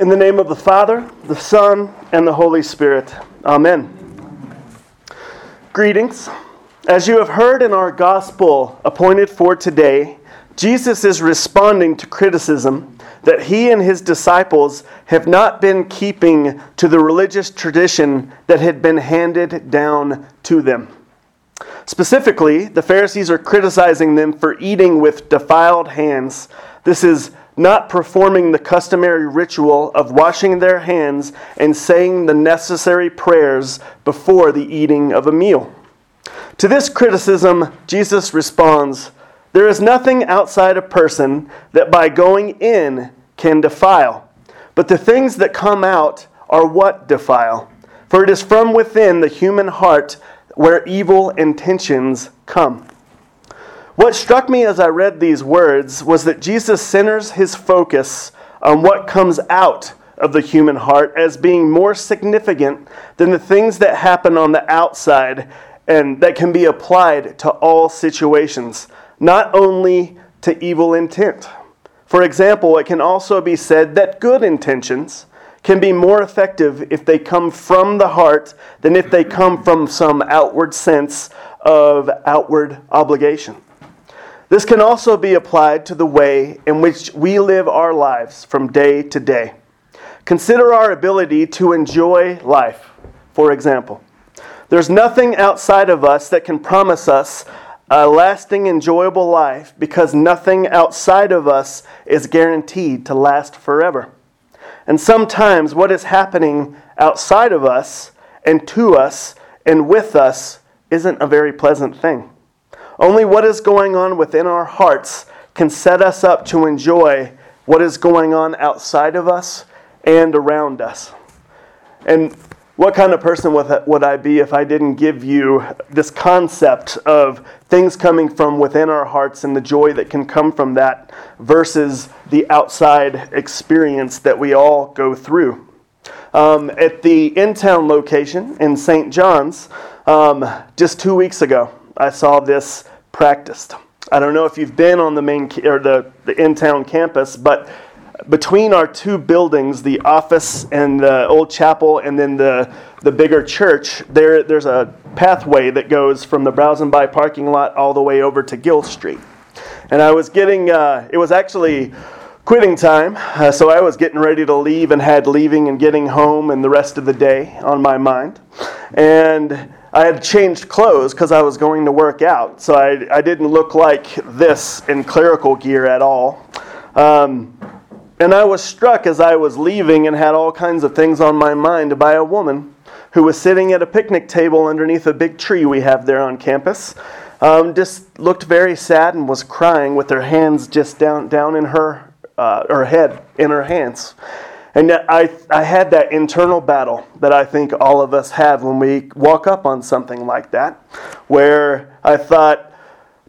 In the name of the Father, the Son, and the Holy Spirit. Amen. Greetings. As you have heard in our gospel appointed for today, Jesus is responding to criticism that he and his disciples have not been keeping to the religious tradition that had been handed down to them. Specifically, the Pharisees are criticizing them for eating with defiled hands. This is not performing the customary ritual of washing their hands and saying the necessary prayers before the eating of a meal. To this criticism, Jesus responds There is nothing outside a person that by going in can defile, but the things that come out are what defile. For it is from within the human heart where evil intentions come. What struck me as I read these words was that Jesus centers his focus on what comes out of the human heart as being more significant than the things that happen on the outside and that can be applied to all situations, not only to evil intent. For example, it can also be said that good intentions can be more effective if they come from the heart than if they come from some outward sense of outward obligation. This can also be applied to the way in which we live our lives from day to day. Consider our ability to enjoy life, for example. There's nothing outside of us that can promise us a lasting, enjoyable life because nothing outside of us is guaranteed to last forever. And sometimes what is happening outside of us and to us and with us isn't a very pleasant thing. Only what is going on within our hearts can set us up to enjoy what is going on outside of us and around us. And what kind of person would I be if I didn't give you this concept of things coming from within our hearts and the joy that can come from that versus the outside experience that we all go through? Um, at the in town location in St. John's, um, just two weeks ago, I saw this practiced. I don't know if you've been on the main or the, the in-town campus, but between our two buildings, the office and the old chapel, and then the the bigger church, there there's a pathway that goes from the Browse By parking lot all the way over to Gill Street. And I was getting, uh, it was actually quitting time, uh, so I was getting ready to leave and had leaving and getting home and the rest of the day on my mind. And I had changed clothes because I was going to work out, so I, I didn't look like this in clerical gear at all. Um, and I was struck as I was leaving and had all kinds of things on my mind by a woman who was sitting at a picnic table underneath a big tree we have there on campus. Um, just looked very sad and was crying with her hands just down, down in her, uh, her head in her hands. And I, I had that internal battle that I think all of us have when we walk up on something like that, where I thought,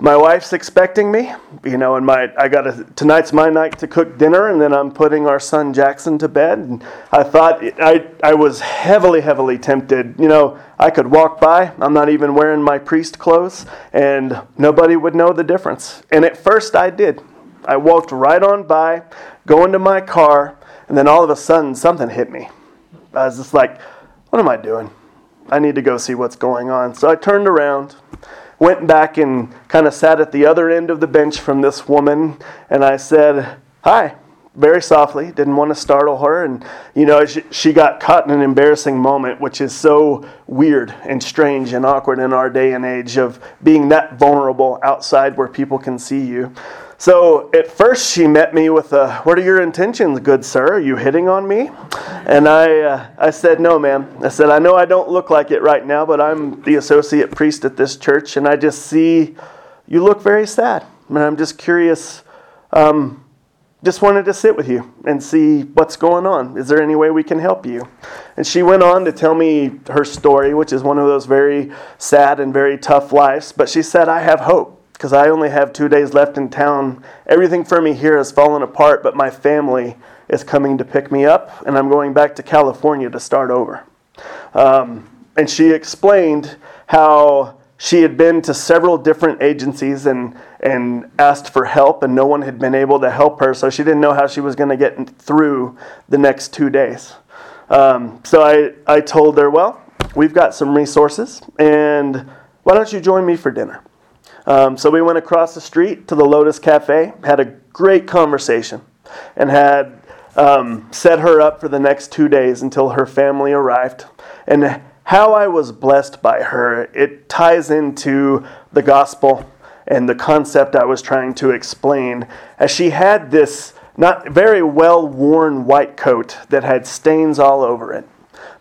my wife's expecting me, you know, and my I got a, tonight's my night to cook dinner, and then I'm putting our son Jackson to bed. And I thought I I was heavily heavily tempted. You know, I could walk by. I'm not even wearing my priest clothes, and nobody would know the difference. And at first I did. I walked right on by, go into my car, and then all of a sudden, something hit me. I was just like, what am I doing? I need to go see what's going on. So I turned around, went back and kind of sat at the other end of the bench from this woman, and I said, Hi, very softly, didn't want to startle her. And, you know, she, she, got caught in an embarrassing moment, which is so weird and strange and awkward in our day and age of being that vulnerable outside where people can see you. So at first she met me with a, "What are your intentions, good sir? Are you hitting on me?" And I, uh, I said, "No, ma'am." I said, "I know I don't look like it right now, but I'm the associate priest at this church, and I just see you look very sad, and I'm just curious. Um, just wanted to sit with you and see what's going on. Is there any way we can help you?" And she went on to tell me her story, which is one of those very sad and very tough lives. But she said, "I have hope." Because I only have two days left in town. Everything for me here has fallen apart, but my family is coming to pick me up, and I'm going back to California to start over. Um, and she explained how she had been to several different agencies and, and asked for help, and no one had been able to help her, so she didn't know how she was going to get through the next two days. Um, so I, I told her, Well, we've got some resources, and why don't you join me for dinner? Um, so we went across the street to the Lotus Cafe, had a great conversation, and had um, set her up for the next two days until her family arrived. And how I was blessed by her, it ties into the gospel and the concept I was trying to explain, as she had this not very well worn white coat that had stains all over it.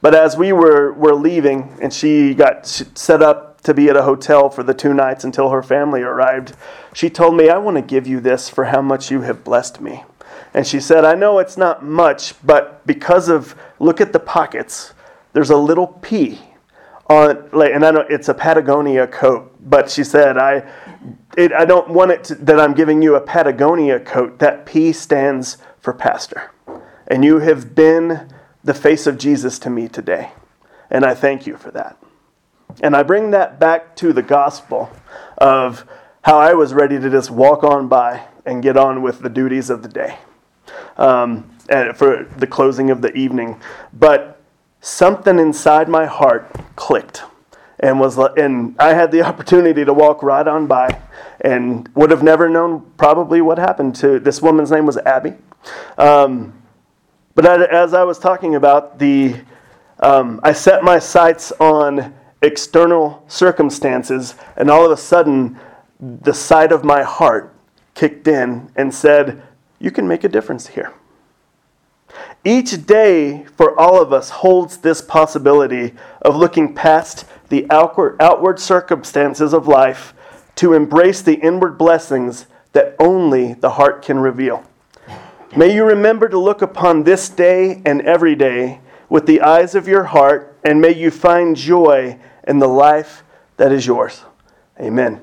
But as we were, were leaving and she got set up to be at a hotel for the two nights until her family arrived, she told me, I want to give you this for how much you have blessed me. And she said, I know it's not much, but because of, look at the pockets there's a little P on, like, and I know it's a Patagonia coat, but she said, I, it, I don't want it to, that I'm giving you a Patagonia coat. That P stands for pastor. And you have been the face of Jesus to me today. And I thank you for that. And I bring that back to the gospel of how I was ready to just walk on by and get on with the duties of the day um, for the closing of the evening. But something inside my heart clicked and was and I had the opportunity to walk right on by and would have never known probably what happened to this woman's name was Abby. Um, but as I was talking about the, um, I set my sights on external circumstances, and all of a sudden, the side of my heart kicked in and said, "You can make a difference here." Each day for all of us holds this possibility of looking past the outward, circumstances of life to embrace the inward blessings that only the heart can reveal. May you remember to look upon this day and every day with the eyes of your heart, and may you find joy in the life that is yours. Amen.